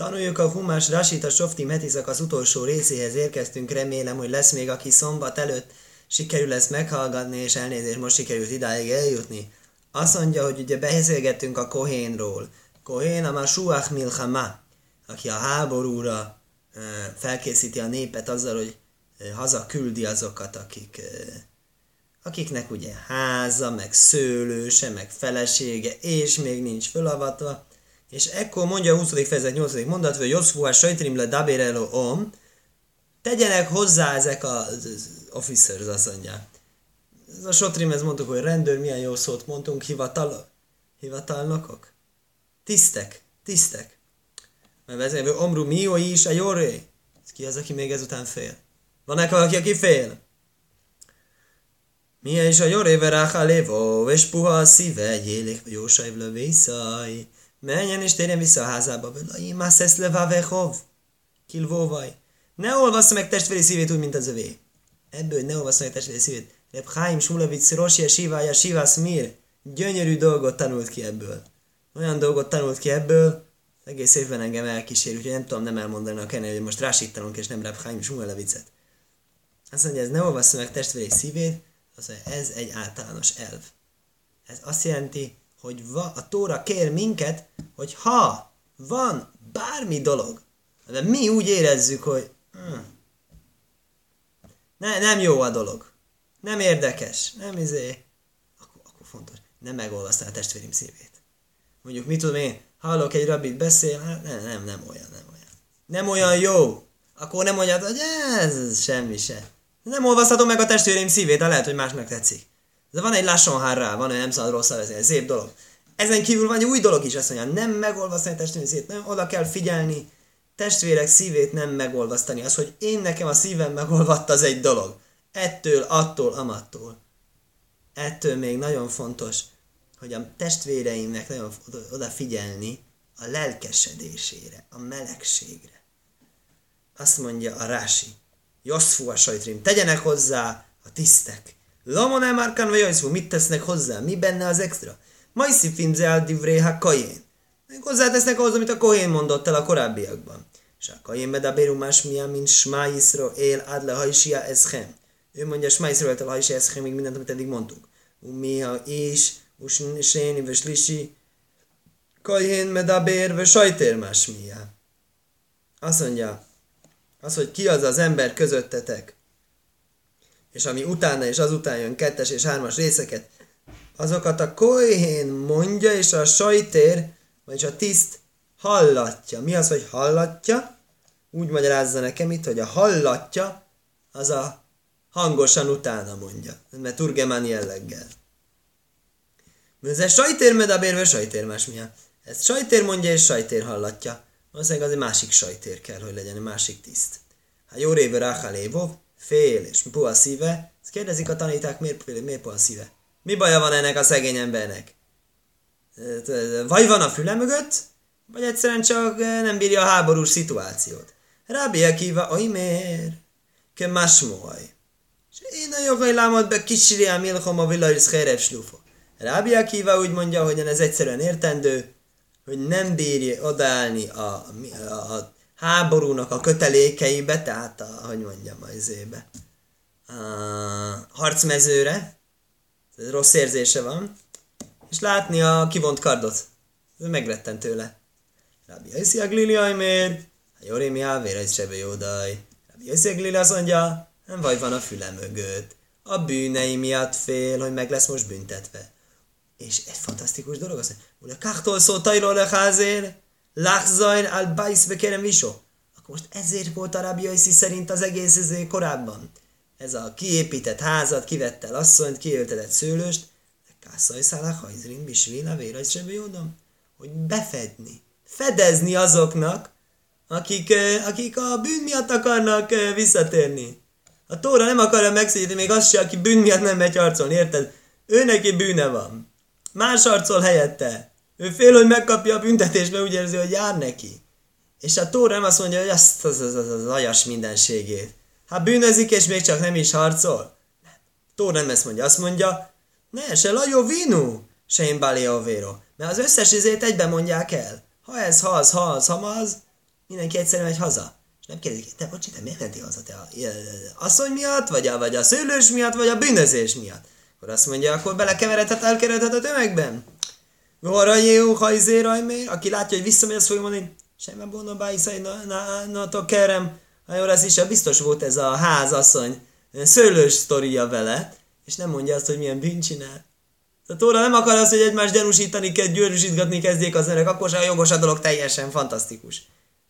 Tanuljuk a Humás Rasit a Softim heti az utolsó részéhez érkeztünk, remélem, hogy lesz még, aki szombat előtt sikerül ezt meghallgatni, és elnézést, most sikerült idáig eljutni. Azt mondja, hogy ugye beszélgettünk a Kohénról. Kohén a Masuach Milchama, aki a háborúra felkészíti a népet azzal, hogy haza küldi azokat, akik, akiknek ugye háza, meg szőlőse, meg felesége, és még nincs fölavatva. És ekkor mondja a 20. fejezet 8. mondat, hogy Joszfuá sajtrim le dabérelo om, tegyenek hozzá ezek az officers, azt mondja. Ez a sotrim, ez mondtuk, hogy rendőr, milyen jó szót mondtunk, hivatal, hivatalnokok? Tisztek, tisztek. Mert vezérő omru mió is a jóré. Ki az, aki még ezután fél? Van-e valaki, aki fél? Milyen is a jóré veráha lévó, és puha a szíve, jélék, jósajv lövészaj. Menjen és térjen vissza a házába. Velai mászesz levávehov. Kilvóvaj. Ne olvassza meg testvéri szívét úgy, mint az övé. Ebből ne olvassza meg testvéri szívét. Reb Chaim Shmulovic Rosia Sivája Sivász Mir. Gyönyörű dolgot tanult ki ebből. Olyan dolgot tanult ki ebből, egész évben engem elkísér, úgyhogy nem tudom nem elmondani a kenő, hogy most rásítanunk, és nem Reb Chaim Shmulovicet. Azt mondja, ez ne olvassza meg testvéri szívét, az ez egy általános elv. Ez azt jelenti, hogy va, a Tóra kér minket, hogy ha van bármi dolog, de mi úgy érezzük, hogy hmm, ne, nem jó a dolog, nem érdekes, nem izé, akkor, akkor fontos, nem megolvasztál a testvérim szívét. Mondjuk, mit tudom én, hallok egy rabit beszél, hát nem, nem, nem olyan, nem olyan. Nem olyan jó. Akkor nem mondjad, hogy ez, ez semmi se. Nem olvasztatom meg a testvérim szívét, de lehet, hogy másnak tetszik. De van egy lassan rá, van, hogy nem szabad rosszul beszélni, szép dolog. Ezen kívül van egy új dolog is, azt mondja, nem megolvasztani a testvérek szívét, nem oda kell figyelni, testvérek szívét nem megolvasztani. Az, hogy én nekem a szívem megolvadt, az egy dolog. Ettől, attól, amattól. Ettől még nagyon fontos, hogy a testvéreimnek nagyon odafigyelni a lelkesedésére, a melegségre. Azt mondja a Rási, Joszfu a sajtrim, tegyenek hozzá a tisztek. Lamon Márkan vagy Joszfu, mit tesznek hozzá? Mi benne az extra? Majszi finze al divréha kajén. Hozzátesznek ahhoz, amit a Kohén mondott el a korábbiakban. És a Kajén bedabéru más milyen, mint Smá él adle hajsia eschem. Ő mondja Smá Yisro el hajsia eschem, még mindent, amit eddig mondtuk. Umiha is, usnéni, veslisi, Kajén medabér, ve sajtér más milyen. Azt mondja, az, hogy ki az az ember közöttetek, és ami utána és azután jön kettes és hármas részeket, azokat a kohén mondja, és a sajtér, vagyis a tiszt hallatja. Mi az, hogy hallatja? Úgy magyarázza nekem itt, hogy a hallatja, az a hangosan utána mondja, mert turgemán jelleggel. Ez sajtér medabérve sajtér más milyen. Ezt sajtér mondja, és sajtér hallatja. Valószínűleg az egy másik sajtér kell, hogy legyen, egy másik tiszt. Ha jó révő ráhalévov, fél és puha szíve, ezt kérdezik a taníták, miért, miért puha szíve? Mi baja van ennek a szegény embernek? Vagy van a füle mögött, vagy egyszerűen csak nem bírja a háborús szituációt. Rábi Akiva, oj miért? Ke masmoaj. És én a jogai lámad be kisiriá milchom a villajsz herev slufo. Rábi Akiva úgy mondja, hogy ez egyszerűen értendő, hogy nem bírja odaállni a, a, a háborúnak a kötelékeibe, tehát a, hogy mondjam, a izébe, a harcmezőre, rossz érzése van, és látni a kivont kardot. Ez megrettent tőle. Rabbi Yossi a glili ajmér, a Jorémi ávér, ez sebe jódaj. Rabbi Yossi a glili azt mondja, nem vagy van a füle mögött. A bűnei miatt fél, hogy meg lesz most büntetve. És egy fantasztikus dolog az, hogy a kachtól szó tajról le házér, lachzajn al bajsz bekerem visó. Akkor most ezért volt a Rabbi Yossi szerint az egész ezé korábban. Ez a kiépített házat, kivette el asszonyt, kiöltetett szőlőst, de kászaj szálak hajzrin bisvila véraj jódom, hogy befedni, fedezni azoknak, akik, akik a bűn miatt akarnak visszatérni. A Tóra nem akarja megszédni még azt se, aki bűn miatt nem megy harcolni, érted? Ő neki bűne van. Más harcol helyette. Ő fél, hogy megkapja a büntetést, mert úgy érzi, hogy jár neki. És a Tóra nem azt mondja, hogy azt az, az, az, az ajas mindenségét. Hát bűnözik, és még csak nem is harcol. Tóra nem ezt mondja, azt mondja, ne, se lajó vinu, se én véro. Mert az összes izét egyben mondják el. Ha ez, ha az, ha az, ha az, mindenki egyszerűen megy haza. És nem kérdezik, te bocsi, te miért mentél haza? Te a, a asszony miatt, vagy a, vagy a szőlős miatt, vagy a bűnözés miatt? Akkor azt mondja, akkor belekeveredhet, elkeveredhet a tömegben. Vora jó, ha izé aki látja, hogy visszamegy, azt fogja mondani, semmi bono bájszai, na, na, na, to kerem. Ha jól ez is, biztos volt ez a házasszony, szőlős sztoria vele, és nem mondja azt, hogy milyen bűn csinál. A Tóra nem akar azt, hogy egymást gyanúsítani kell, győrűsítgatni kezdjék az emberek, akkor sem a jogos a dolog teljesen fantasztikus.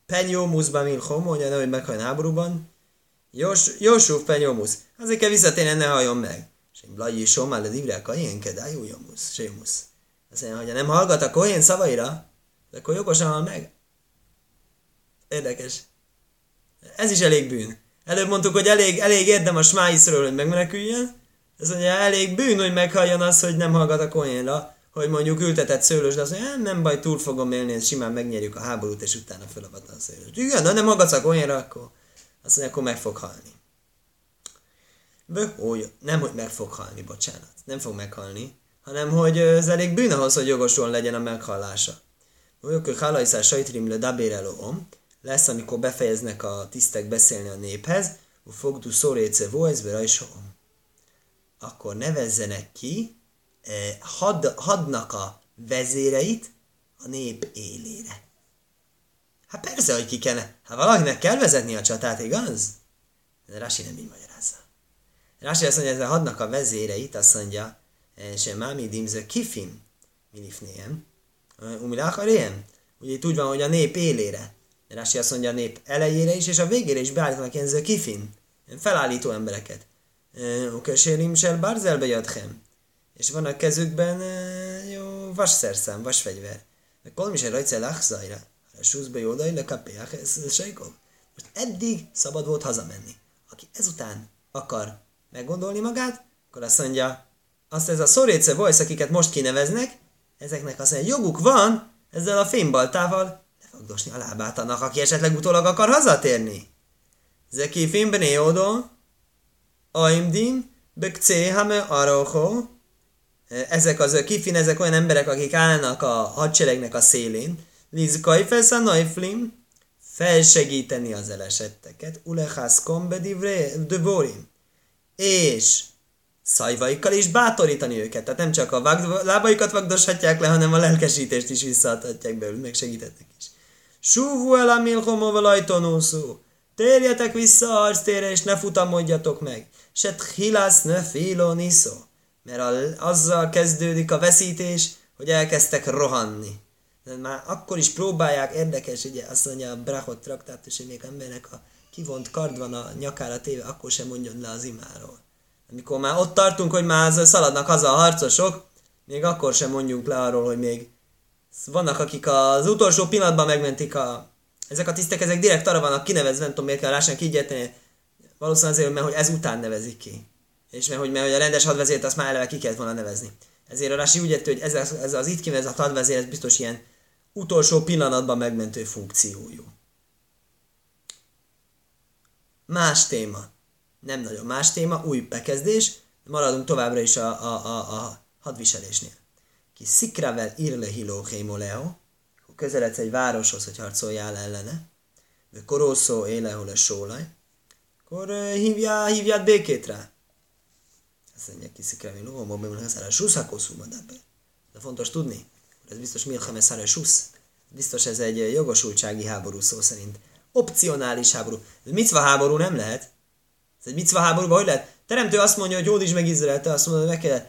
Penyómuszban milchom, mondja, hogy meghajn háborúban. Jos, Jósuf penyómusz. Azért kell visszatérni, ne halljon meg. És én blajj is somál, de divrák a ilyen jomusz, se jomusz. Azt mondja, hogy nem hallgat a kohén szavaira, akkor jogosan hall meg. Érdekes. Ez is elég bűn. Előbb mondtuk, hogy elég, elég érdem a smáiszről, hogy megmeneküljen. Ez mondja, elég bűn, hogy meghalljon az, hogy nem hallgat a kohénra, hogy mondjuk ültetett szőlős, de azt mondja, nem baj, túl fogom élni, simán megnyerjük a háborút, és utána felavatlan a szőlős. Igen, de nem hallgatsz a kohénra, akkor azt mondja, akkor meg fog halni. Hogy nem, hogy meg fog halni, bocsánat. Nem fog meghalni, hanem hogy ez elég bűn ahhoz, hogy jogosulóan legyen a meghallása. Hogy halajszás sajtrim le dabérelom, lesz, amikor befejeznek a tisztek beszélni a néphez, fogdu szoréce vojzbe akkor nevezzenek ki eh, had, hadnak a vezéreit a nép élére. Hát persze, hogy ki kellene. Hát valakinek kell vezetni a csatát, igaz? De Rasi nem így magyarázza. Rasi azt mondja, hogy hadnak a vezéreit, azt mondja, sem mámi dimző kifim, minifnéjem, umilákarém. Ugye itt úgy van, hogy a nép élére. Rási azt mondja a nép elejére is, és a végére is beállítanak ilyen kifin, felállító embereket. Ukesérim sel barzelbe jadhem. És van a kezükben jó vasszerszám, vasfegyver. De kol is rajce lachzajra. A súszba jó le kapják, ez sejkov. Most eddig szabad volt hazamenni. Aki ezután akar meggondolni magát, akkor azt mondja, azt ez a szoréce voice, akiket most kineveznek, ezeknek azt mondja, joguk van ezzel a fénybaltával lefogdosni a lábát annak, aki esetleg utólag akar hazatérni. Zeki fényben éodó, Aimdim, Bekcé, Hame, Aroho, ezek az kifin, ezek olyan emberek, akik állnak a hadseregnek a szélén, Liz Kajfesz a Naiflim, felsegíteni az elesetteket, Ulechas Kombe Dvorim, és szajvaikkal is bátorítani őket. Tehát nem csak a vagd- lábaikat vagdoshatják le, hanem a lelkesítést is visszaadhatják belőle, meg segítetnek is. Súvú el a milhomoval Térjetek vissza a harctérre, és ne futamodjatok meg se tchilász ne filo niszó. Mert azzal kezdődik a veszítés, hogy elkezdtek rohanni. De már akkor is próbálják, érdekes, ugye azt mondja a Brachot traktátus, hogy még embernek a kivont kard van a nyakára téve, akkor sem mondjon le az imáról. Amikor már ott tartunk, hogy már szaladnak haza a harcosok, még akkor sem mondjunk le arról, hogy még vannak, akik az utolsó pillanatban megmentik a... Ezek a tisztek, ezek direkt arra vannak kinevezve, nem tudom miért kell lássanak így érteni, Valószínűleg azért, mert hogy ezután nevezik ki. És mert hogy, mert hogy a rendes hadvezért azt már eleve ki kellett volna nevezni. Ezért a Rasi úgy érte, hogy ez, az, ez az itt kinevezett hadvezér, ez biztos ilyen utolsó pillanatban megmentő funkciójú. Más téma. Nem nagyon más téma, új bekezdés. Maradunk továbbra is a, a, a, a hadviselésnél. Ki szikravel irle hiló hémoleo, közeledsz egy városhoz, hogy harcoljál ellene, vagy koroszó éle, hol a sólaj, akkor hívjál, hívjál békét rá. Azt mondja, kiszik rá, hogy mondom, hogy ez a susz, De fontos tudni, ez biztos Milchame Szare susz. Biztos ez egy jogosultsági háború szó szerint. Opcionális háború. Micva háború nem lehet. Ez egy micva háború, hogy lehet? Teremtő azt mondja, hogy jód is meg Izrael, te azt mondod, hogy meg kell.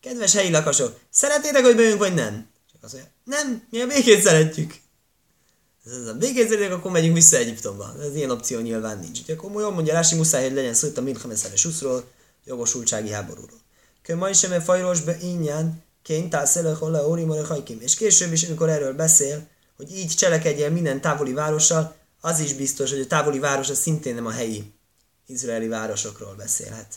Kedves helyi lakosok, szeretnétek, hogy bejönk, vagy nem? Csak azt mondja, nem, mi a békét szeretjük ez a végézérjük, akkor megyünk vissza Egyiptomba. Ez ilyen opció nyilván nincs. Úgyhogy akkor jól mondja Rási muszáj, hogy legyen szó itt a Milchameszeres uszról, jogosultsági háborúról. Kő ma is fajros be ingyen, ként órimore hajkim. És később is, amikor erről beszél, hogy így cselekedjél minden távoli várossal, az is biztos, hogy a távoli város az szintén nem a helyi izraeli városokról beszélhet.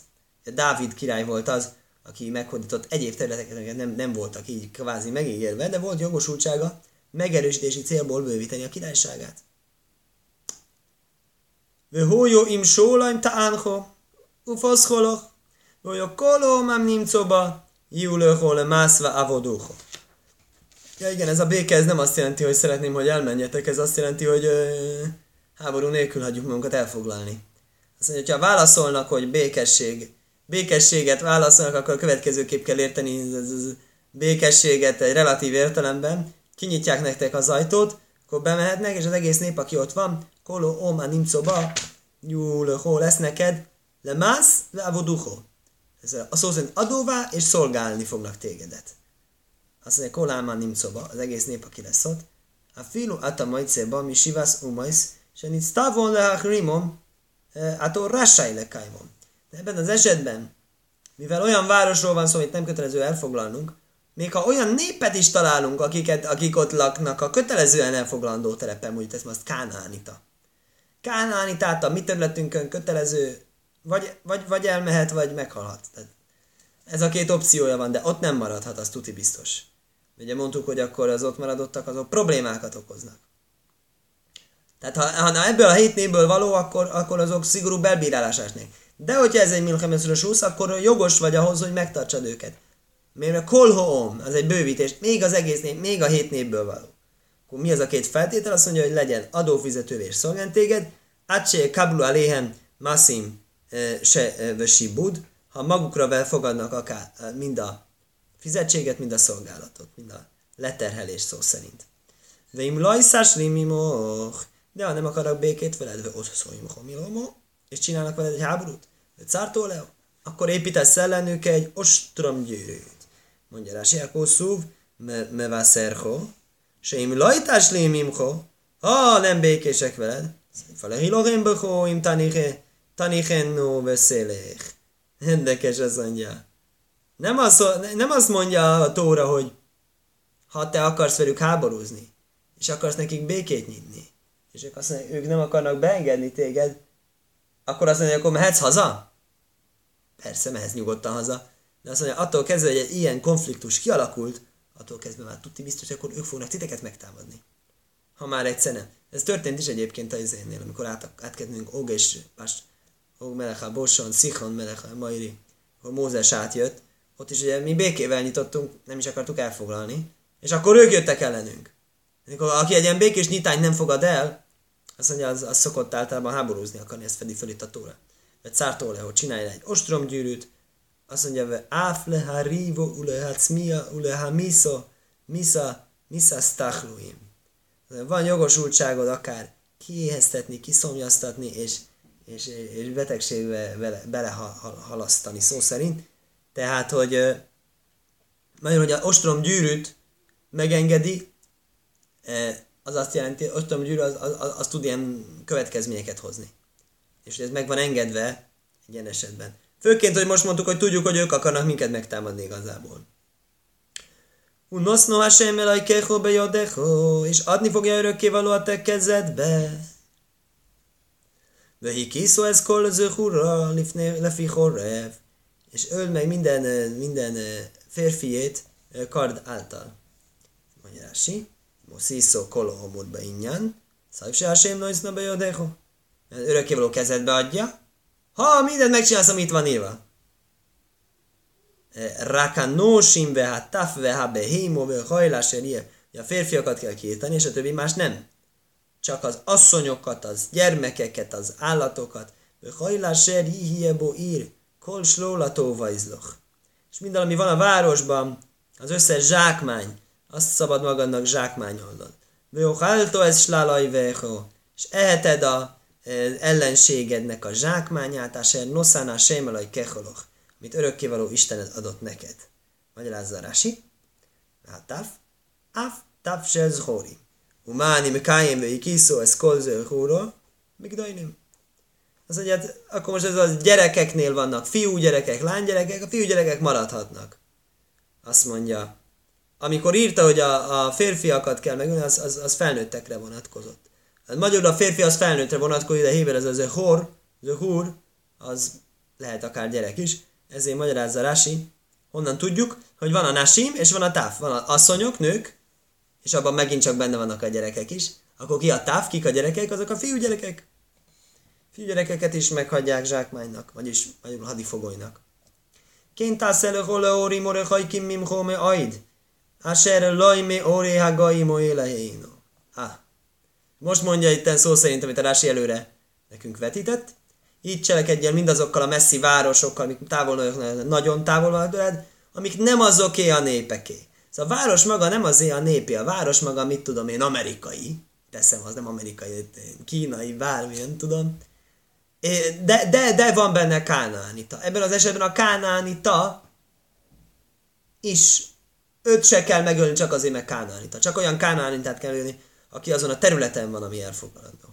Dávid király volt az, aki meghódított egyéb területeket, nem, nem voltak így kvázi megígérve, de volt jogosultsága, megerősítési célból bővíteni a királyságát. Vehójó im sólaim taánho, ufaszholok, hogy a koló nem nimcoba, júlőhol mászva avodóho. Ja igen, ez a béke, ez nem azt jelenti, hogy szeretném, hogy elmenjetek, ez azt jelenti, hogy ö, háború nélkül hagyjuk magunkat elfoglalni. Azt mondja, hogyha válaszolnak, hogy békesség, békességet válaszolnak, akkor a következőképp kell érteni békességet egy relatív értelemben, kinyitják nektek az ajtót, akkor bemehetnek, és az egész nép, aki ott van, koló, oma, nimcoba, hol lesz neked, le mász, le avoduho. Ez a szó szerint adóvá, és szolgálni fognak tégedet. Azt mondja, koláma nimcoba, az egész nép, aki lesz ott, a filu ata majcéba, mi sivász umajsz, és nincs távon le rimom, ától rassai le kajmom. De ebben az esetben, mivel olyan városról van szó, amit nem kötelező elfoglalnunk, még ha olyan népet is találunk, akiket, akik ott laknak a kötelezően elfoglalandó terepen, úgy teszem azt Kánánita. Kánánitát a mi területünkön kötelező, vagy, vagy, vagy elmehet, vagy meghalhat. Tehát ez a két opciója van, de ott nem maradhat, az tuti biztos. Ugye mondtuk, hogy akkor az ott maradottak, azok problémákat okoznak. Tehát ha, ha ebből a hét népből való, akkor, akkor azok szigorú belbírálás esnék. De hogyha ez egy milchemesszörös húsz, akkor jogos vagy ahhoz, hogy megtartsad őket. Mert a kolhoom, az egy bővítés, még az egész nép, még a hét népből való. Akkor mi az a két feltétel? Azt mondja, hogy legyen adófizető és szolgált téged, Atse kablu aléhem masim eh, se eh, vesibud, ha magukra elfogadnak akár eh, mind a fizetséget, mind a szolgálatot, mind a leterhelés szó szerint. De im lajszás limimoch, de ha nem akarok békét veled, szóljunk homilomo, és csinálnak veled egy háborút, de cártó leo, akkor építesz ellenük egy ostrom gyűrűt. Mondja Rási Akószúv, me vászerho, se im lajtás limimho, ha nem békések veled, Falehilogén bechó, im taniche, tanichenno beszélek. Érdekes az mondja. Nem azt, nem azt mondja a Tóra, hogy ha te akarsz velük háborúzni, és akarsz nekik békét nyitni, és ők, azt mondják, ők nem akarnak beengedni téged, akkor azt mondja, akkor mehetsz haza? Persze, mehetsz nyugodtan haza. De azt mondja, attól kezdve, hogy egy ilyen konfliktus kialakult, attól kezdve már tudti biztos, hogy akkor ők fognak titeket megtámadni. Ha már egyszer nem. Ez történt is egyébként a izénél, amikor át, átkednünk Og és Pás, Og Melecha, Boson, Szichon Melecha, Mairi, akkor Mózes átjött, ott is ugye mi békével nyitottunk, nem is akartuk elfoglalni, és akkor ők jöttek ellenünk. Amikor aki egy ilyen békés nyitányt nem fogad el, azt mondja, az, az szokott általában háborúzni akarni, ezt fedi fel itt a tóra. Vagy Szártó hogy csinálj egy ostromgyűrűt, azt mondja, áf leha rivo, uleha cmia, uleha misa, misa, misa stachluim van jogosultságod akár kiéheztetni, kiszomjaztatni, és, és, és betegségbe bele, belehalasztani szó szerint. Tehát, hogy nagyon, hogy a ostrom gyűrűt megengedi, az azt jelenti, ostrom gyűrű az, az, az, az tud ilyen következményeket hozni. És ez meg van engedve egy ilyen esetben. Főként, hogy most mondtuk, hogy tudjuk, hogy ők akarnak minket megtámadni igazából. Unoszno Hashem elajkecho bejodecho, és adni fogja örökkévaló a te kezedbe. Vehi kiszó ez kol zöhura lefi horrev, és öld meg minden, minden férfiét kard által. Mondja Rási, Mosziszó kolo homurba ingyen, szajv se Hashem noizna bejodecho. Örökkévaló kezedbe adja, ha mindent megcsinálsz, amit van írva. Rakanósim veha taf veha behémo ve hajláserie. A férfiakat kell kiírtani, és a többi más nem. Csak az asszonyokat, az gyermekeket, az állatokat. Ve hajláser hihiebo ír. Kol slólató vajzloch. És minden, ami van a városban, az összes zsákmány, azt szabad magadnak zsákmányolnod. Vőháltó ez slálaj. És eheted a ellenségednek a zsákmányát, aser noszánál sémelaj keholoch amit örökkévaló Istened adott neked. Magyarázza Rási. Taf, af, taf se zhori. Umáni mekájén vei kiszó, ez kolző húró, migdajnim. Az hogy hát, akkor most ez a gyerekeknél vannak fiú gyerekek, lánygyerekek, a fiú gyerekek maradhatnak. Azt mondja, amikor írta, hogy a, a férfiakat kell megölni, az, az, az felnőttekre vonatkozott. Hát magyarul a férfi az felnőttre vonatkozik, de héber ez az a hor, az a húr, az lehet akár gyerek is ezért magyarázza Rási, honnan tudjuk, hogy van a nasim és van a táv. Van a asszonyok, nők, és abban megint csak benne vannak a gyerekek is. Akkor ki a táv, kik a gyerekek, azok a fiúgyerekek. Fiúgyerekeket is meghagyják zsákmánynak, vagyis hadifogolynak. Ként tász elő hole óri more hajkim mim home aid. Asher lajmi ori hagaimo élehéno. Ah. Most mondja itt szó szerint, amit a Rási előre nekünk vetített. Így cselekedjen mindazokkal a messzi városokkal, amik távol, nagyon távol vannak tőled, amik nem azoké a népeké. Szóval a város maga nem azé a népi, a város maga, mit tudom én, amerikai. Teszem, az nem amerikai, kínai, bármilyen, tudom. De, de, de van benne kánánita. Ebben az esetben a kánánita is őt se kell megölni csak azért, mert kánánita. Csak olyan kánánitát kell ölni, aki azon a területen van, ami elfoglalandó.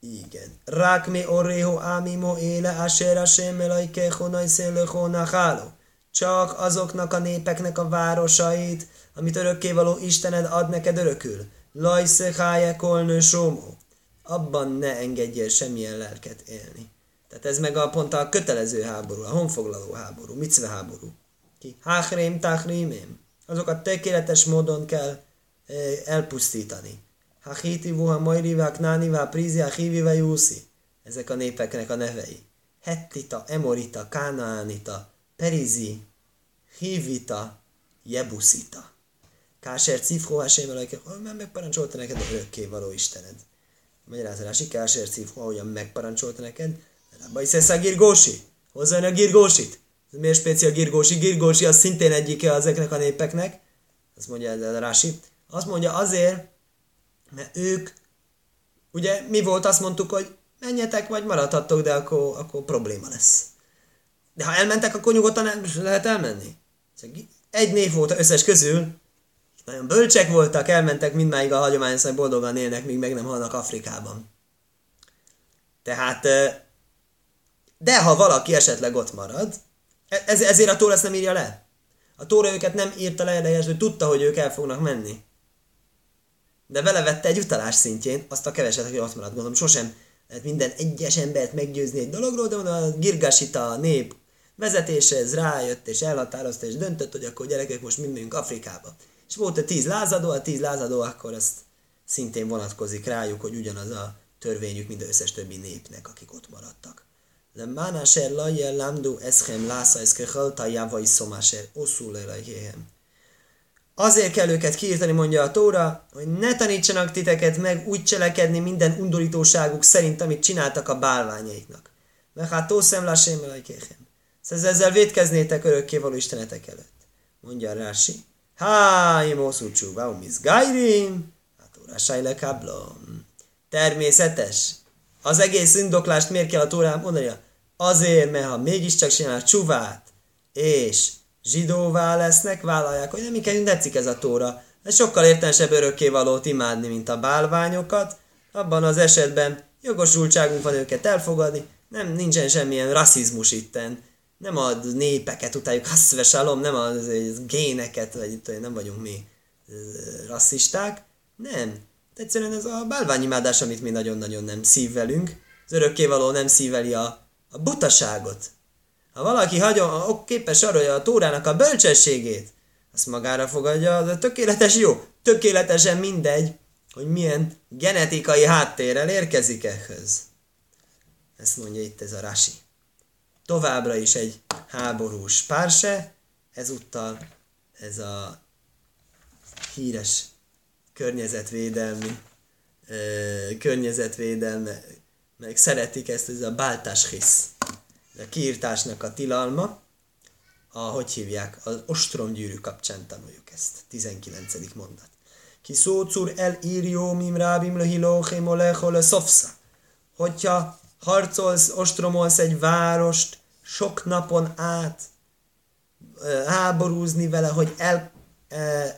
Igen. Rák mi orrého ámimo éle asher asem elajkecho najszélöcho nacháló. Csak azoknak a népeknek a városait, amit örökkévaló Istened ad neked örökül. Lajszeháje kolnő somó. Abban ne engedjél semmilyen lelket élni. Tehát ez meg a pont a kötelező háború, a honfoglaló háború, micve háború. Ki? Háchrém, táchrímém. Azokat tökéletes módon kell eh, elpusztítani. Hachiti, Vuha, Majriva, Knániva, Prizi, Achiviva, Juszi. Ezek a népeknek a nevei. Hettita, Emorita, Kánaánita, Perizi, Hivita, Jebuszita. Káser Cifho, Hasém, mert megparancsolta neked a örökké való Istened. Magyarázási Káser Cifho, ahogyan megparancsolta neked, is a Girgósi. Hozzá a Girgósit. Miért speciál Girgósi? Girgósi az szintén egyike ezeknek a népeknek. Azt mondja ez a Rási. Azt mondja azért, mert ők, ugye mi volt, azt mondtuk, hogy menjetek, vagy maradhattok, de akkor, akkor probléma lesz. De ha elmentek, akkor nyugodtan nem lehet elmenni. Egy név volt összes közül, nagyon bölcsek voltak, elmentek mindmáig a hagyományos, hogy boldogan élnek, míg meg nem halnak Afrikában. Tehát, de ha valaki esetleg ott marad, ez, ezért a Tóra ezt nem írja le. A Tóra őket nem írta le, de hogy tudta, hogy ők el fognak menni de vele vette egy utalás szintjén azt a keveset, aki ott maradt. Gondolom, sosem lehet minden egyes embert meggyőzni egy dologról, de a Girgasita nép vezetése ez rájött, és elhatározta, és döntött, hogy akkor gyerekek most mindünk Afrikába. És volt egy tíz lázadó, a tíz lázadó akkor azt szintén vonatkozik rájuk, hogy ugyanaz a törvényük, mint az összes többi népnek, akik ott maradtak. De mánáser lajjel lamdu eschem lásza eszkehalta javai szomáser oszul Azért kell őket kiírtani, mondja a Tóra, hogy ne tanítsanak titeket meg úgy cselekedni minden undorítóságuk szerint, amit csináltak a bálványaiknak. Mert hát tószem lásém Szóval ezzel védkeznétek örökkévaló istenetek előtt. Mondja a Rási. Há, imószúcsú, baumiz gairim, hát Tóra sajle kablom. Természetes. Az egész indoklást miért kell a Tórán mondania? Azért, mert ha mégiscsak csinál csuvát, és zsidóvá lesznek, vállalják, hogy nem kell, tetszik ez a tóra. Ez sokkal értelmesebb örökkévalót imádni, mint a bálványokat. Abban az esetben jogosultságunk van őket elfogadni, nem nincsen semmilyen rasszizmus itten. Nem a népeket utáljuk, hasszvesalom, nem a géneket, vagy itt nem vagyunk mi rasszisták. Nem. Egyszerűen ez a bálványimádás, amit mi nagyon-nagyon nem szívvelünk. Az örökkévaló nem szíveli a, a butaságot, ha valaki hagyom, képes hogy a Tórának a bölcsességét, azt magára fogadja, de tökéletes jó. Tökéletesen mindegy, hogy milyen genetikai háttérrel érkezik ehhez. Ezt mondja itt ez a Rasi. Továbbra is egy háborús párse, ezúttal ez a híres környezetvédelmi környezetvédelme, meg szeretik ezt, ez a báltás hisz a kiírtásnak a tilalma, a, hogy hívják, az ostromgyűrű kapcsán tanuljuk ezt. 19. mondat. Ki szócur el írjó mim rábim lehilóchém olechol szofsza. Hogyha harcolsz, ostromolsz egy várost sok napon át, háborúzni vele, hogy el,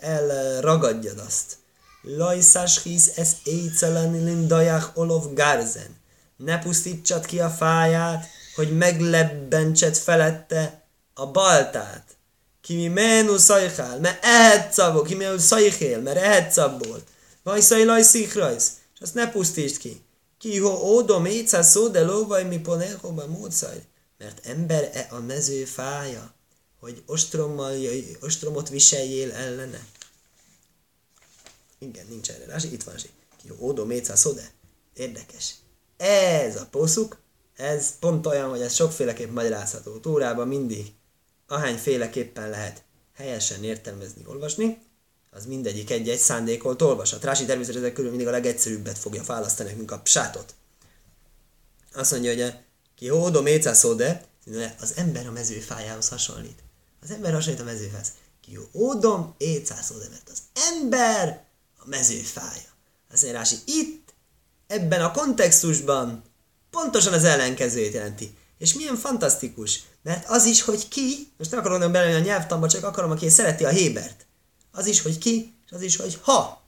el, ragadjad azt. Lajszás hisz ez éjceleni lindajach olov gárzen. Ne pusztítsad ki a fáját, hogy meglebbentsed felette a baltát. Kimi menu szajhál, mert ehet szabó, kimi menu szajhél, mert ehet szabból. Vajszaj laj szikrajsz, és azt ne pusztítsd ki. Ki ho ódom éjszá szó, de lóvaj mi ponehoba módszaj. Mert ember-e a mező fája, hogy ostrommal, ostromot viseljél ellene. Igen, nincs erre rá, itt van Ki ho ódom éjszá szó, de érdekes. Ez a poszuk, ez pont olyan, hogy ez sokféleképp magyarázható. Tórában mindig ahányféleképpen lehet helyesen értelmezni, olvasni, az mindegyik egy-egy szándékolt olvasat. Rási természetesen ezek körül mindig a legegyszerűbbet fogja választani, mint a psátot. Azt mondja, hogy ki hódom écászóde, az ember a mezőfájához hasonlít. Az ember hasonlít a mezőfájához. Ki hódom écászóde, mert az ember a mezőfája. Azt mondja Rási, itt, ebben a kontextusban pontosan az ellenkezőjét jelenti. És milyen fantasztikus, mert az is, hogy ki, most nem akarom bele a nyelvtamba, csak akarom, aki szereti a Hébert. Az is, hogy ki, és az is, hogy ha.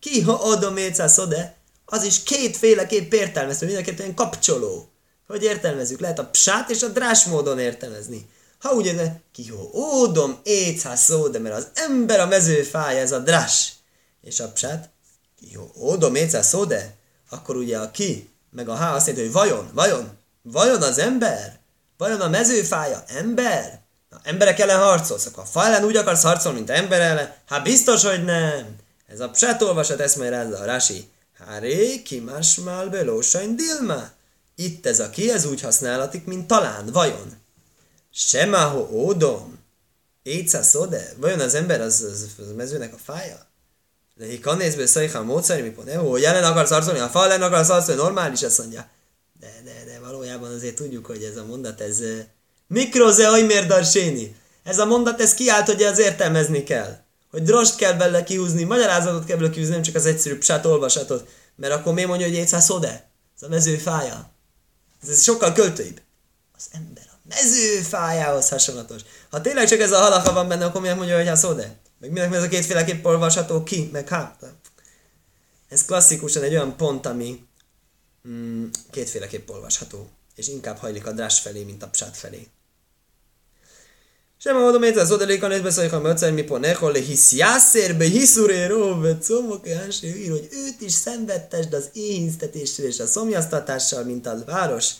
Ki, ha adom szode, az is kétféleképp értelmező, mindenképpen kapcsoló. Hogy értelmezzük? Lehet a psát és a drás módon értelmezni. Ha ugye, ki ho ódom szode, mert az ember a mezőfája, ez a drás. És a psát, ki ho ódom szode, akkor ugye a ki, meg a há azt jelenti, hogy vajon, vajon, vajon az ember? Vajon a mezőfája ember? Na, emberek ellen harcolsz, akkor a fa ellen úgy akarsz harcolni, mint ember ellen? Hát biztos, hogy nem. Ez a psát olvasat eszmerázza a Rasi. Háré, kimásmál belósain dilma. Itt ez a ki, ez úgy használatik, mint talán, vajon. Semáho ódom. Éjca szode. Vajon az ember az, az, az mezőnek a fája? De hi kanészből szajha a módszeri, mi pont, hogy jelen akarsz harcolni, a fa ellen akarsz harcolni, normális, azt mondja. De, de, de valójában azért tudjuk, hogy ez a mondat, ez mikroze oimér darséni. Ez a mondat, ez kiállt, hogy ez értelmezni kell. Hogy drost kell belőle kihúzni, magyarázatot kell belőle kihúzni, nem csak az egyszerű psát olvasatot. Mert akkor miért mondja, hogy éjszá szode? Ez a mezőfája. Ez, ez sokkal költőibb. Az ember a mezőfájához hasonlatos. Ha tényleg csak ez a halacha van benne, akkor miért mondja, hogy a szode? Meg minek ez a kétféleképp olvasható ki, meg hát. Ez klasszikusan egy olyan pont, ami mm, kétféleképp olvasható, és inkább hajlik a drás felé, mint a psát felé. Sem oda mész az odalék, nézbe szólj, ha möccel, mi pont echol, hisz jászérbe, hiszuréró, szomok, ír, hogy őt is szenvedtesd az éhínztetéssel és a szomjaztatással, mint a város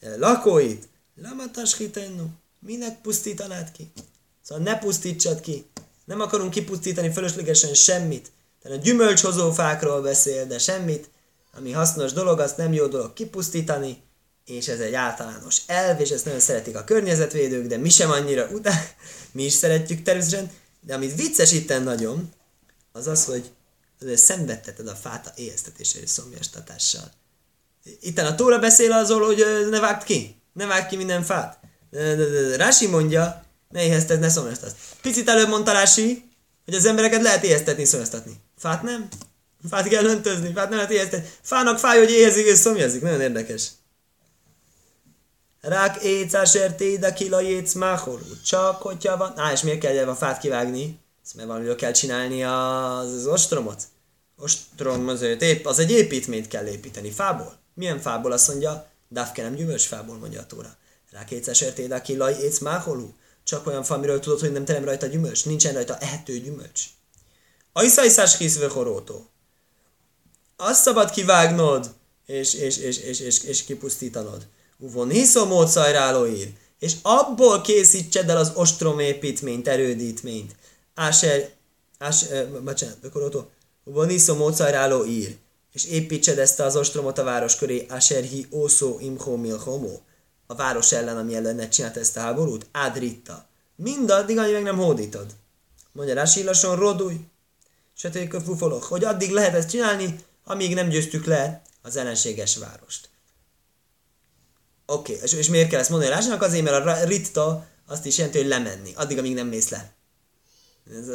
eh, lakóit. Lamatas hitennu, minek pusztítanád ki? Szóval ne pusztítsad ki. Nem akarunk kipusztítani fölöslegesen semmit. Tehát a gyümölcshozó fákról beszél, de semmit ami hasznos dolog, azt nem jó dolog kipusztítani, és ez egy általános elv, és ezt nagyon szeretik a környezetvédők, de mi sem annyira után, mi is szeretjük természetesen, de amit vicces itten nagyon, az az, hogy szenvedteted a fát a éheztetéssel és szomjastatással. Itten a Tóra beszél azról, hogy ne vágd ki, ne vágd ki minden fát. Rási mondja, ne éhezted, ne szomjastatsz. Picit előbb mondta Rási, hogy az embereket lehet éheztetni, szomjaztatni. Fát nem? Fát kell öntözni, fát nem lehet éheztetni. Fának fáj, hogy éhezik és szomjazik. Nagyon érdekes. Rák écás értéd a kila jéc máholú. Csak hogyha van... Á, és miért kell a fát kivágni? Ezt mert valamiről kell csinálni az, az ostromot. Ostrom az, épp, az egy építményt kell építeni. Fából? Milyen fából? Azt mondja, Dafke nem gyümölcs fából, mondja a tóra. Rák écás értéd a kila jéc máholú. Csak olyan fa, amiről tudod, hogy nem terem rajta gyümölcs. Nincsen rajta ehető gyümölcs. Ajszajszás hiszve horótó azt szabad kivágnod, és, és, és, és, és, és kipusztítanod. Uvon hiszom ír, és abból készítsed el az ostromépítményt, erődítményt. Áser, áser, bocsánat, bekoroltó. Uvon hiszom ír, és építsed ezt az ostromot a város köré, Áserhi ószó imho milhomo, a város ellen, ami ellen csinált ezt a háborút, ádritta. Mindaddig, amíg meg nem hódítod. Mondja Rási lassan, rodulj, sötét fufolok, hogy addig lehet ezt csinálni, amíg nem győztük le az ellenséges várost. Oké, okay. és, és miért kell ezt mondani Rásának? Azért, mert a ritta azt is jelenti, hogy lemenni, addig, amíg nem mész le. Ez,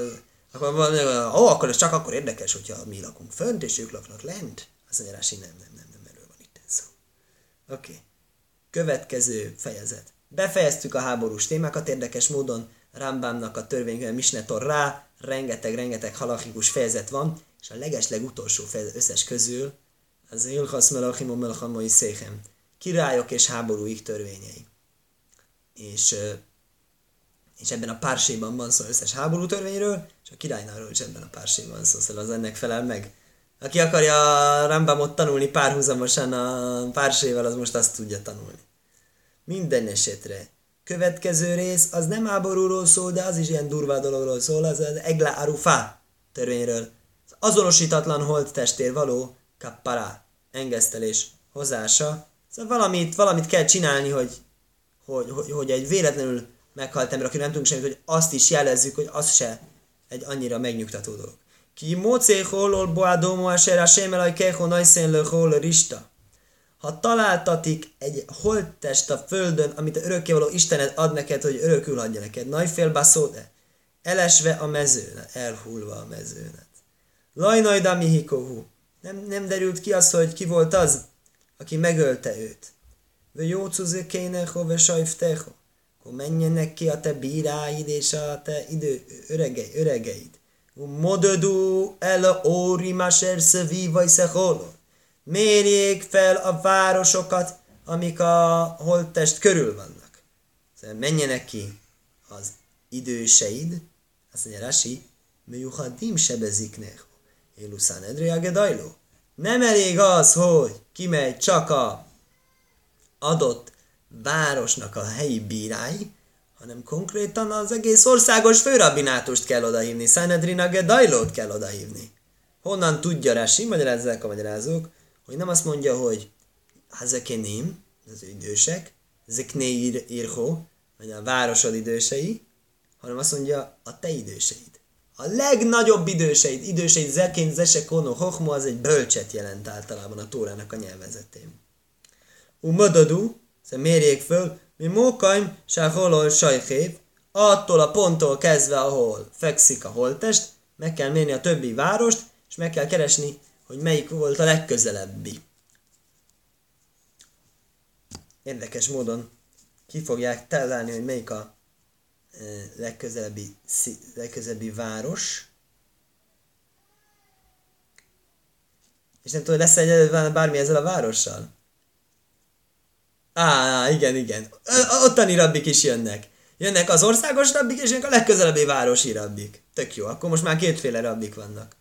akkor van, ó, akkor ez csak akkor érdekes, hogyha mi lakunk fönt, és ők laknak lent. Azt mondja Rási, nem, nem, nem, nem, erről van itt szó. Oké. Okay. Következő fejezet. Befejeztük a háborús témákat érdekes módon. Rambámnak a törvénykönyv Misnetor rá, rengeteg-rengeteg halachikus fejezet van, és a legesleg utolsó fejezet összes közül az Ilchasz Melachim Melchamoi Széchem. Királyok és háborúik törvényei. És, és ebben a párséban van szó összes háború törvényről, és a királynálról is ebben a párséban van szó, szóval az ennek felel meg. Aki akarja Rambamot tanulni párhuzamosan a pársével, az most azt tudja tanulni. Minden esetre. Következő rész, az nem háborúról szól, de az is ilyen durvá dologról szól, az az Egla Arufa törvényről azonosítatlan holttestér való kappara, engesztelés hozása. Szóval valamit, valamit kell csinálni, hogy, hogy, hogy, hogy egy véletlenül meghalt ember, aki nem tudunk semmit, hogy azt is jelezzük, hogy az se egy annyira megnyugtató dolog. Ha találtatik egy holttest a földön, amit a örökkévaló Istened ad neked, hogy örökül adja neked, nagyfél baszóde, elesve a mezőn, elhullva a mezőnet. Lajnaj damihikohu. Nem, nem derült ki az, hogy ki volt az, aki megölte őt. Ve jócuze kéneho, ve sajfteho. Akkor menjenek ki a te bíráid és a te idő, örege, öregeid. Modödu el óri maser szövi szeholo. Mérjék fel a városokat, amik a holttest körül vannak. Szóval menjenek ki az időseid, azt mondja Rasi, Műjuhadim sebeziknek, Éluszán Edria Gedajló. Nem elég az, hogy kimegy csak a adott városnak a helyi bírái, hanem konkrétan az egész országos főrabinátust kell odahívni, Sanedrina Gedajlót kell odahívni. Honnan tudja Rasi, magyarázzák a magyarázók, hogy nem azt mondja, hogy hazekenim, az idősek, zekné irho, vagy a városod idősei, hanem azt mondja a te időseid. A legnagyobb időseid, időseid zekén, zese, kono, hochmo, az egy bölcset jelent általában a tórának a nyelvezetén. Umadadu, szóval mérjék föl, mi mókaim, sáholol sajhév, attól a ponttól kezdve, ahol fekszik a holtest, meg kell mérni a többi várost, és meg kell keresni, hogy melyik volt a legközelebbi. Érdekes módon ki fogják találni, hogy melyik a e, legközelebbi, legközelebbi város. És nem tudom, hogy lesz egy bármi ezzel a várossal? Á, igen, igen. Ottani rabbik is jönnek. Jönnek az országos rabbik, és jönnek a legközelebbi városi rabbik. Tök jó, akkor most már kétféle rabbik vannak.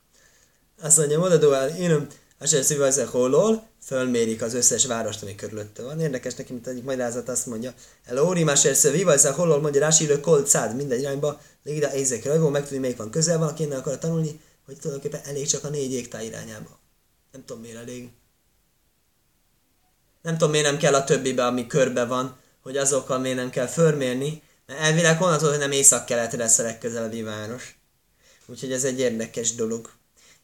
Azt mondja, Modadó el, én Asher Szivajze Holol, fölmérik az összes várost, ami körülötte van. Érdekes neki, mint egyik magyarázat azt mondja, El Óri Masher Szivajze Holol, mondja Rási Lő Kolt Szád, minden irányba, Légida Ézek Rajvó, megtudni, melyik van közel van, aki innen akar tanulni, hogy tulajdonképpen elég csak a négy égtáj irányába. Nem tudom, miért elég. Nem tudom, miért nem kell a többibe, ami körbe van, hogy azokkal miért nem kell förmérni, mert elvileg onnantól, hogy nem észak-keletre lesz a legközelebbi város. Úgyhogy ez egy érdekes dolog.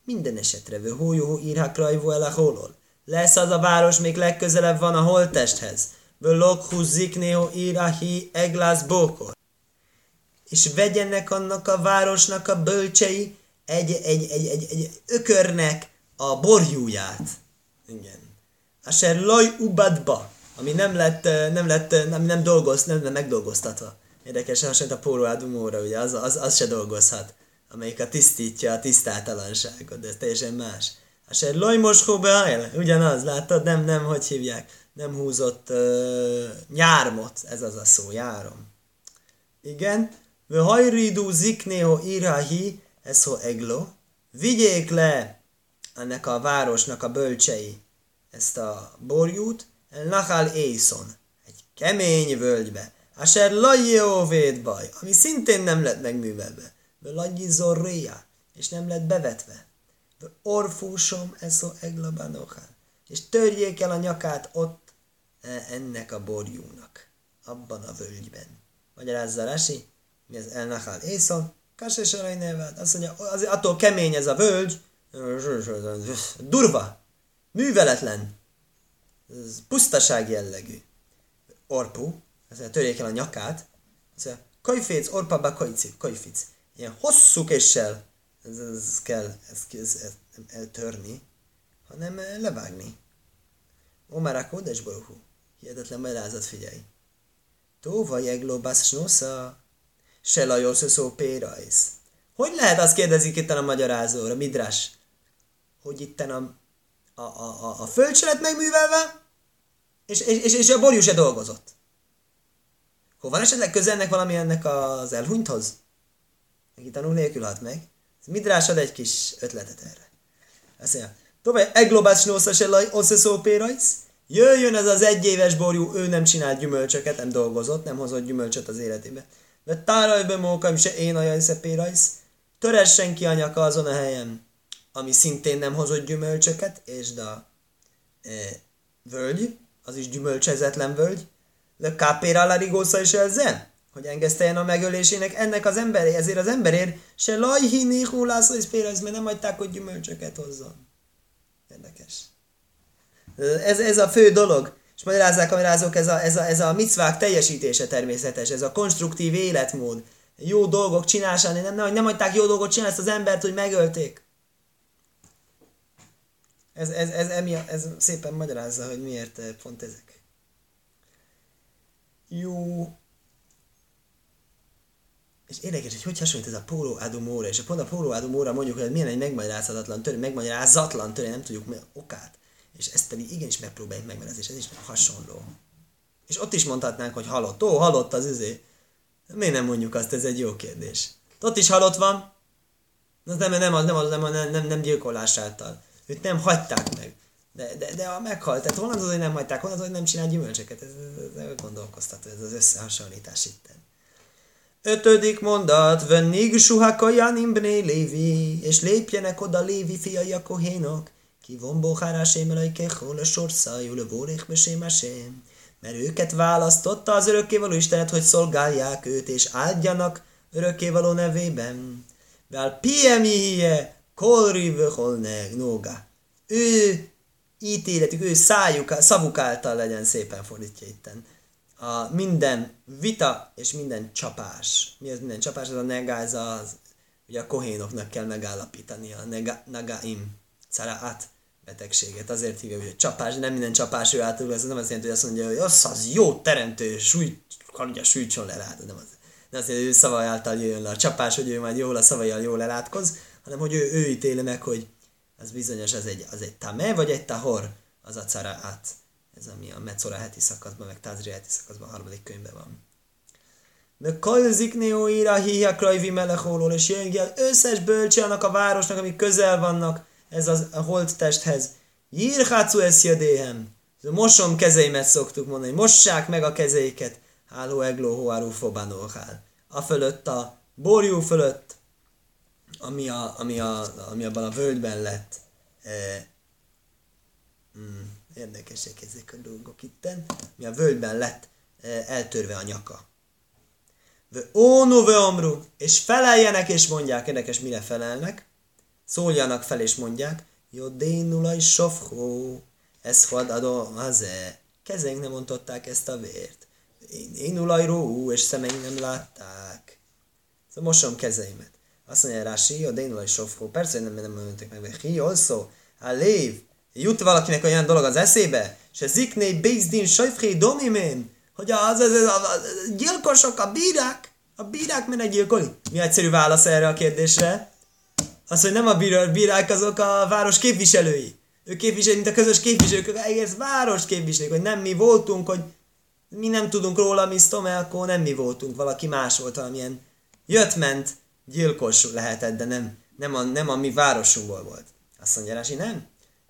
Minden esetre vő hójó írhák rajvó el a holol. Lesz az a város, még legközelebb van a holttesthez. Vő lokhu zikného írahi eglász bókor. És vegyenek annak a városnak a bölcsei egy, egy, egy, egy, egy ökörnek a borjúját. Igen. Asher loj ubadba, ami nem lett, nem lett, nem, nem dolgoz, nem, nem megdolgoztatva. Érdekes, hasonlít a póró adumóra, ugye, az, az, az se dolgozhat amelyik a tisztítja a tisztátalanságot, de ez teljesen más. Asher loj beáll, ugyanaz, láttad, nem, nem, hogy hívják, nem húzott uh, nyármot, ez az a szó, járom. Igen, vő hajridú zikného irahi, ez eglo, vigyék le ennek a városnak a bölcsei ezt a borjút, el Nahal Észon, egy kemény völgybe, Asher lajjó baj, ami szintén nem lett megművelve. Lagyi zorréja, és nem lett bevetve. Orfúsom eszó eglabanochán. És törjék el a nyakát ott e, ennek a borjúnak, abban a völgyben. Magyarázza Rasi, mi az elnachal észon, kasesarai nevet, azt mondja, azért attól kemény ez a völgy, durva, műveletlen, ez pusztaság jellegű. Orpu, mondja, törjék el a nyakát, azt mondja, kajféc, orpaba kajci, kajfic ilyen hosszú késsel ez, ez kell ez, ez, ez, nem eltörni, hanem levágni. Omar a Kodes Baruhu. Hihetetlen magyarázat, figyelj. Tóva jegló basznosza, se lajos szó pérajsz. Hogy lehet, azt kérdezik itt a magyarázóra, Midrás, hogy itt a, a, a, a, a föld se lett megművelve, és, és, és, a borjú se dolgozott. Hol van esetleg közelnek valami ennek az elhunythoz? Neki tanul nélkül halt meg. Midrás ad egy kis ötletet erre. Azt mondja, tovább, eglobás nósza se laj, oszeszó pérajsz. Jöjjön ez az egyéves borjú, ő nem csinált gyümölcsöket, nem dolgozott, nem hozott gyümölcsöt az életébe. De tárajbe mókaim se én a pérajsz. Töressen ki anyaka azon a helyen, ami szintén nem hozott gyümölcsöket, és a e, völgy, az is gyümölcsezetlen völgy, de kápéra la rigósza is ezzel? hogy engeszteljen a megölésének ennek az emberé, ezért az emberért se lajhini hulászó és mert nem hagyták, hogy gyümölcsöket hozzon. Érdekes. Ez, ez a fő dolog. És magyarázzák a magyarázók, ez a, ez, a, ez a micvák teljesítése természetes, ez a konstruktív életmód. Jó dolgok csinálni, nem, nem, nem hagyták jó dolgot csinálni ezt az embert, hogy megölték. Ez, ez, ez, ez, ez szépen magyarázza, hogy miért eh, pont ezek. Jó. És érdekes, hogy hogy hasonlít ez a Póló Adumóra, és pont a Póló Adumóra mondjuk, hogy milyen egy megmagyarázhatatlan törvény, megmagyarázatlan törvény, nem tudjuk okát. És ezt pedig igenis megpróbáljuk megmagyarázni, és ez is hasonló. És ott is mondhatnánk, hogy halott. Ó, halott az izé. Miért nem mondjuk azt, ez egy jó kérdés. Ott is halott van, az nem, nem, nem, nem, nem, nem, nem, nem gyilkolás által. Őt nem hagyták meg. De, de, de a meghalt, tehát honnan az, hogy nem hagyták, honnan az, hogy nem csinál gyümölcsöket, ez, ez, ez gondolkoztató, ez az összehasonlítás itt. Ötödik mondat, vennig suhakajan imbné Lévi, és lépjenek oda Lévi fiai a kohénok, ki von bohárásém elajkechol a sorszájú, a vórék besémásém. Mert őket választotta az örökkévaló Istenet, hogy szolgálják őt, és áldjanak örökkévaló nevében. Vel piemihie, kolri vöholneg, nóga. Ő ítéletük, ő szájuk, szavuk által legyen szépen fordítja itten. A minden vita és minden csapás. Mi az minden csapás? Ez a negáz, az, ugye a kohénoknak kell megállapítani a nega, nagaim, caraat betegséget. Azért hívja, hogy csapás, nem minden csapás ő által, ez nem azt jelenti, hogy azt mondja, hogy az az jó teremtő, súly, kardja sújtson le rá, nem az. Azt jelenti, hogy ő szavai által jöjjön le a csapás, hogy ő majd jól a szavaival jól elátkoz, hanem hogy ő, ő ítéli meg, hogy az bizonyos, az egy, az egy tame, vagy egy tahor, az a át. Ez ami a Metzora heti szakaszban, meg Tázri heti szakaszban a harmadik könyvben van. De kajziknéó íra híja krajvi melechólól, és jön ki az összes bölcsi annak a városnak, amik közel vannak ez az, a holttesthez. Jírhácu eszjadéhem. Mosom kezeimet szoktuk mondani, mossák meg a kezeiket. Háló egló hoárú fobánóhál. A fölött a borjú fölött ami, a, ami, a, ami abban a völgyben lett. E, mm, érdekesek ezek a dolgok itten. Mi a völgyben lett e, eltörve a nyaka. Ónu amru, és feleljenek és mondják, érdekes mire felelnek, szóljanak fel és mondják, jó dénulaj sofhó, ez had adó az-e. Kezeink nem mondották ezt a vért. Én ulajró, és szemeink nem látták. Szóval mosom kezeimet. Azt mondja Rási, a Dénulai Sofkó, persze, hogy nem, nem mondtak meg, de hi also, a lév, jut valakinek olyan dolog az eszébe, se zikné Bézdin sajfré domimén, hogy az, az, az, a gyilkosok, a bírák, a bírák mennek gyilkolni. Mi egyszerű válasz erre a kérdésre? Az, hogy nem a bírák, azok a város képviselői. Ők képviselők, mint a közös képviselők, ők egész város képviselők, hogy nem mi voltunk, hogy mi nem tudunk róla, mi akkor nem mi voltunk, valaki más volt, valamilyen jött-ment gyilkos lehetett, de nem, nem, a, nem a mi városunkból volt. Azt mondja Rási, nem.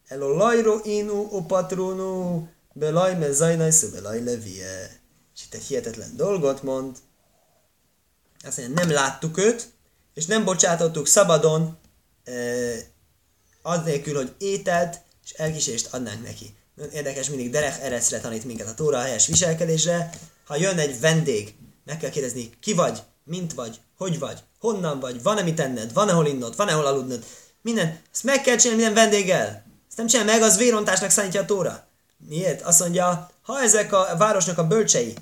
Elo lajro inu opatronu belaj me zajnajsz belaj levie. És itt egy hihetetlen dolgot mond. Azt mondja, nem láttuk őt, és nem bocsátottuk szabadon eh, az nélkül, hogy ételt és elkísést adnánk neki. Érdekes, mindig Derek Ereszre tanít minket a tóra a helyes viselkedésre. Ha jön egy vendég, meg kell kérdezni, ki vagy, mint vagy, hogy vagy, honnan vagy, van-e mit enned, van-e hol innod, van-e hol aludnod. Minden, ezt meg kell csinálni minden vendéggel. Ezt nem csinál meg, az vérontásnak számítja a tóra. Miért? Azt mondja, ha ezek a városnak a bölcsei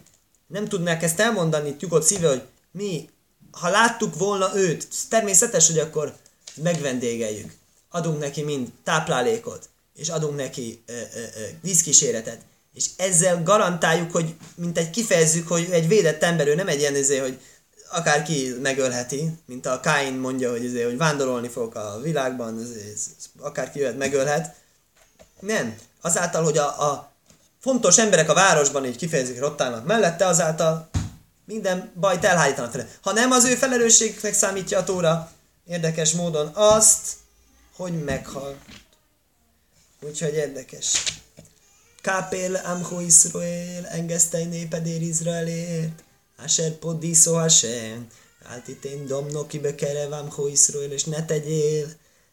nem tudnák ezt elmondani nyugodt szíve, hogy mi, ha láttuk volna őt, természetes, hogy akkor megvendégeljük. Adunk neki mind táplálékot, és adunk neki ö, vízkíséretet. És ezzel garantáljuk, hogy mint egy kifejezzük, hogy egy védett ember, ő nem egy ilyen, izé, hogy akárki megölheti, mint a Kain mondja, hogy, azért, hogy vándorolni fogok a világban, azért, akárki jöhet, megölhet. Nem. Azáltal, hogy a, a fontos emberek a városban így kifejezik, rottálnak mellette, azáltal minden bajt elhárítanak fel. Ha nem az ő felelősségnek számítja a tóra, érdekes módon azt, hogy meghal. Úgyhogy érdekes. Kápél Amho Israel, engesztej népedér Izraelért. Asher podiszó Hashem, áltitén domnoki bekerevám Iszrael, és ne tegyél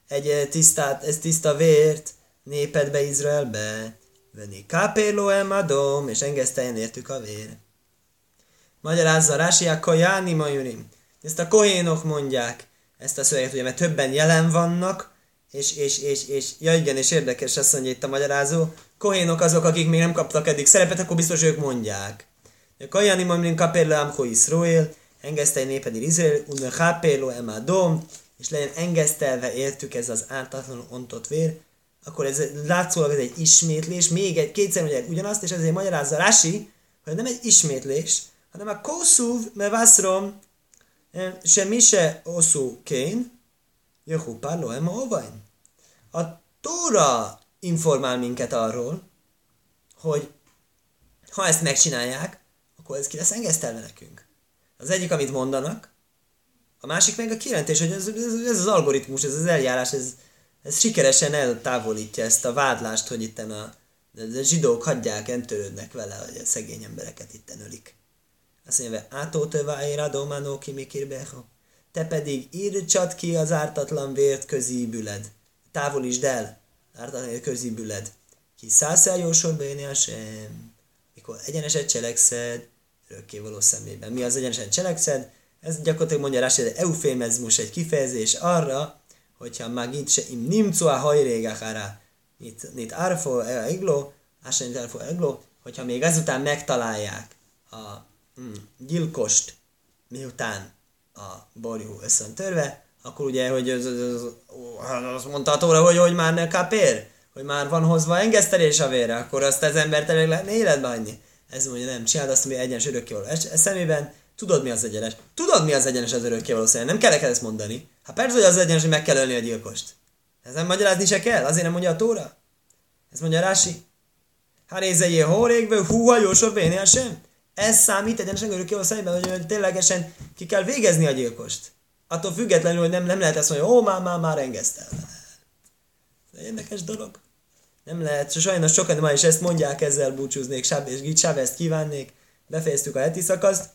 egy tisztát, ez tiszta vért népedbe Izraelbe. Venni kápéló emadom, és engeszteljen értük a vér. Magyarázza Rási, a Kajáni Majurim. Ezt a kohénok mondják, ezt a szöveget, ugye, mert többen jelen vannak, és, és, és, és ja igen, és érdekes azt mondja itt a magyarázó, kohénok azok, akik még nem kaptak eddig szerepet, akkor biztos ők mondják. Kajani Mamrin Kapélo Amcho Israel, engesztelj népedi Izrael, unne Kapélo Emadom, és legyen engesztelve értük ez az ártatlanul ontott vér, akkor ez látszólag ez egy ismétlés, még egy, kétszer mondják ugyanazt, és ezért magyarázza Rási, hogy nem egy ismétlés, hanem a kószúv mevaszrom se mi se oszú kén, jöhú párló ema ovain. A Tóra informál minket arról, hogy ha ezt megcsinálják, akkor ez ki lesz engesztelve nekünk. Az egyik, amit mondanak, a másik meg a kijelentés, hogy ez, ez, ez az algoritmus, ez az eljárás, ez, ez sikeresen eltávolítja ezt a vádlást, hogy itten a, a zsidók hagyják, nem törődnek vele, hogy a szegény embereket itten ölik. Azt mondja, átótöva éra dománó kimikirbeho. Te pedig írtsad ki az ártatlan vért közíbüled. Távolítsd el ártatlan közíbüled. Ki szászál jósor béni sem. Mikor egyeneset cselekszed, örökkévaló szemében. Mi az egyenesen cselekszed? Ez gyakorlatilag mondja rá, hogy eufémezmus egy kifejezés arra, hogyha magit se im nimcua hajrégachára, nit, nit arfo eglo, ásen nit arfo eglo, hogyha még ezután megtalálják a mm, gyilkost, miután a borjú összön törve, akkor ugye, hogy az, az, az, hát azt mondta a tóra, hogy, hogy már ne kapér, hogy már van hozva engesztelés a vére, akkor azt az embert tényleg lehetne életbe hagyni. Ez mondja, nem, csináld azt, ami egyenes örökkévaló szemében, tudod mi az egyenes? Tudod mi az egyenes az örökkévaló szemében? Nem kell ezt mondani. Hát persze, hogy az egyenes, hogy meg kell ölni a gyilkost. Ez nem magyarázni se kell, azért nem mondja a tóra. Ez mondja Rási. Harézejé hórékből, húha jósor bénél sem. Ez számít egyenesen örökkévaló szemében, hogy, hogy ténylegesen ki kell végezni a gyilkost. Attól függetlenül, hogy nem, nem lehet ezt mondani, ó, már, már, már engesztelve. Ez egy érdekes dolog. Nem lehet, sajnos sokan ma is ezt mondják, ezzel búcsúznék, Sáv és Git ezt kívánnék. Befejeztük a heti szakaszt.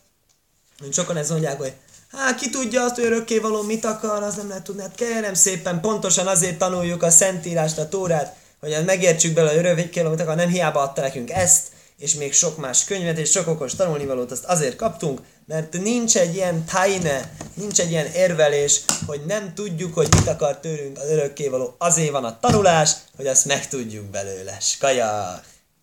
Sokan ezt mondják, hogy hát ki tudja azt, hogy örökké való mit akar, az nem lehet tudni. Hát kérem szépen, pontosan azért tanuljuk a Szentírást, a Tórát, hogy megértsük bele, hogy örökké való mit akar, nem hiába adta nekünk ezt, és még sok más könyvet, és sok okos tanulnivalót azt azért kaptunk, mert nincs egy ilyen tajne, nincs egy ilyen érvelés, hogy nem tudjuk, hogy mit akar tőlünk az örökkévaló. Azért van a tanulás, hogy azt megtudjuk belőle. Skajak!